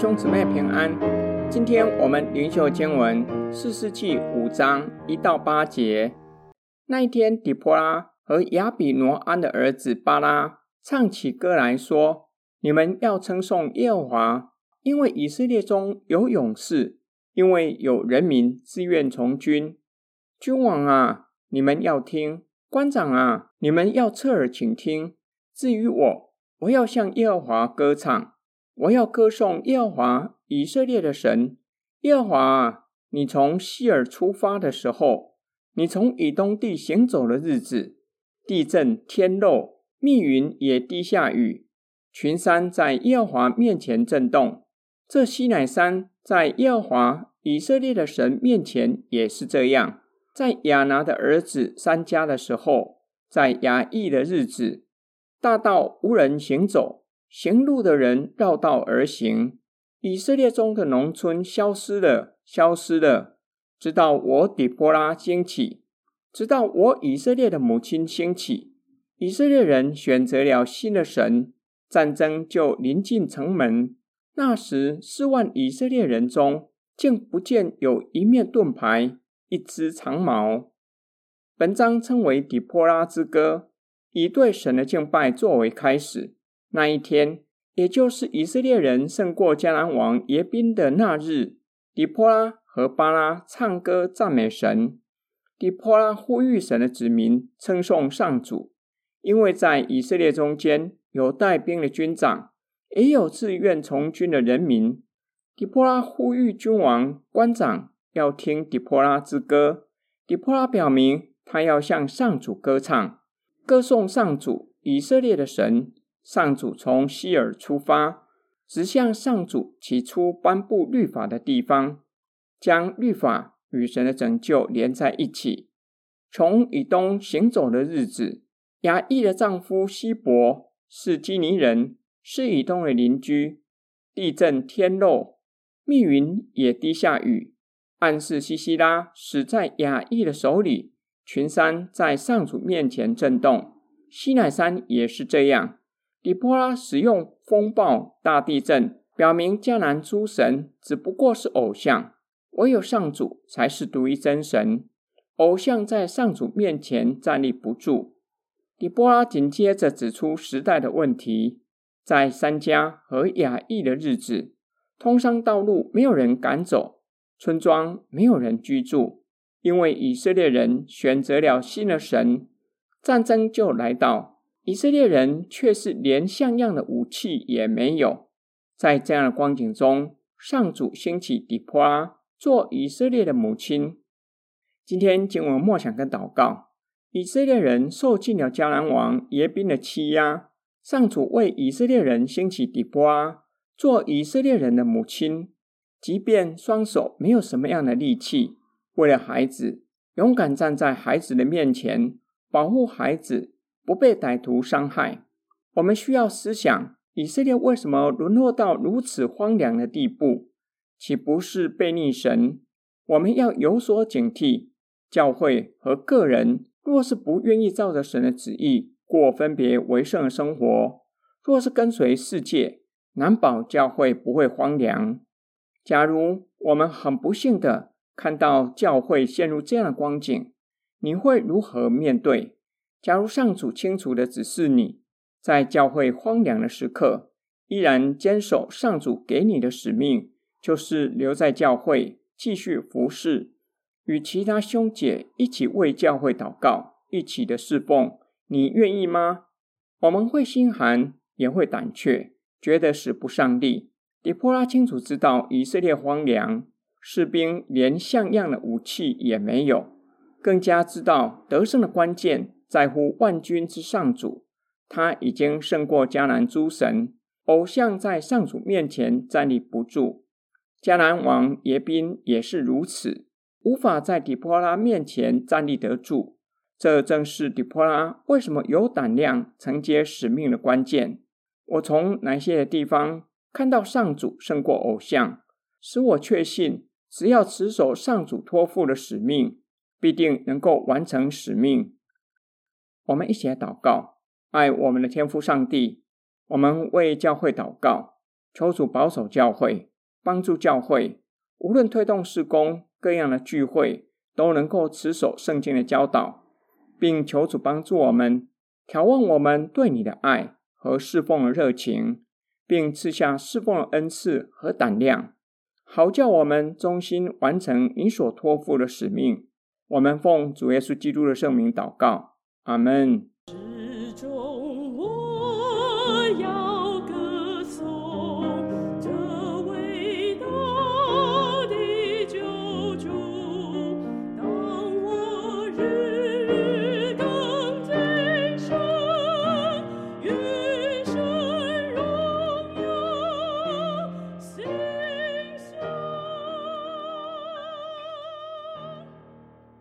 兄姊妹平安。今天我们灵修经文四世纪五章一到八节。那一天，底波拉和亚比挪安的儿子巴拉唱起歌来说：“你们要称颂耶和华，因为以色列中有勇士，因为有人民自愿从军。君王啊，你们要听；官长啊，你们要侧耳倾听。至于我，我要向耶和华歌唱。”我要歌颂耶和华以色列的神，耶和华啊，你从西珥出发的时候，你从以东地行走的日子，地震天漏，密云也滴下雨，群山在耶和华面前震动。这西乃山在耶和华以色列的神面前也是这样。在亚拿的儿子三家的时候，在亚亿的日子，大道无人行走。行路的人绕道而行，以色列中的农村消失了，消失了。直到我底波拉兴起，直到我以色列的母亲兴起，以色列人选择了新的神，战争就临近城门。那时四万以色列人中，竟不见有一面盾牌，一支长矛。本章称为底波拉之歌，以对神的敬拜作为开始。那一天，也就是以色列人胜过迦南王耶宾的那日，底波拉和巴拉唱歌赞美神。底波拉呼吁神的子民称颂上主，因为在以色列中间有带兵的军长，也有自愿从军的人民。底波拉呼吁君王、官长要听底波拉之歌。底波拉表明他要向上主歌唱，歌颂上主以色列的神。上主从西尔出发，直向上主起初颁布律法的地方，将律法与神的拯救连在一起。从以东行走的日子，雅意的丈夫希伯是基尼人，是以东的邻居。地震天漏，密云也滴下雨，暗示西西拉死在雅意的手里。群山在上主面前震动，西奈山也是这样。底波拉使用风暴、大地震，表明迦南诸神只不过是偶像，唯有上主才是独一真神。偶像在上主面前站立不住。底波拉紧接着指出时代的问题：在三家和亚亿的日子，通商道路没有人敢走，村庄没有人居住，因为以色列人选择了新的神，战争就来到。以色列人却是连像样的武器也没有。在这样的光景中，上主兴起底波拉做以色列的母亲。今天经文默想跟祷告：以色列人受尽了迦南王耶宾的欺压，上主为以色列人兴起底波拉做以色列人的母亲。即便双手没有什么样的力气，为了孩子，勇敢站在孩子的面前，保护孩子。不被歹徒伤害，我们需要思想：以色列为什么沦落到如此荒凉的地步？岂不是悖逆神？我们要有所警惕。教会和个人若是不愿意照着神的旨意过分别为圣的生活，若是跟随世界，难保教会不会荒凉。假如我们很不幸的看到教会陷入这样的光景，你会如何面对？假如上主清楚的指示你，在教会荒凉的时刻，依然坚守上主给你的使命，就是留在教会继续服侍，与其他兄姐一起为教会祷告，一起的侍奉，你愿意吗？我们会心寒，也会胆怯，觉得使不上力。底波拉清楚知道以色列荒凉，士兵连像样的武器也没有，更加知道得胜的关键。在乎万军之上主，他已经胜过迦南诸神，偶像在上主面前站立不住。迦南王耶宾也是如此，无法在底波拉面前站立得住。这正是底波拉为什么有胆量承接使命的关键。我从哪些的地方看到上主胜过偶像，使我确信，只要持守上主托付的使命，必定能够完成使命。我们一起来祷告，爱我们的天父上帝。我们为教会祷告，求主保守教会，帮助教会，无论推动事工各样的聚会，都能够持守圣经的教导，并求主帮助我们，调旺我们对你的爱和侍奉的热情，并赐下侍奉的恩赐和胆量，好叫我们忠心完成你所托付的使命。我们奉主耶稣基督的圣名祷告，阿门。始终我要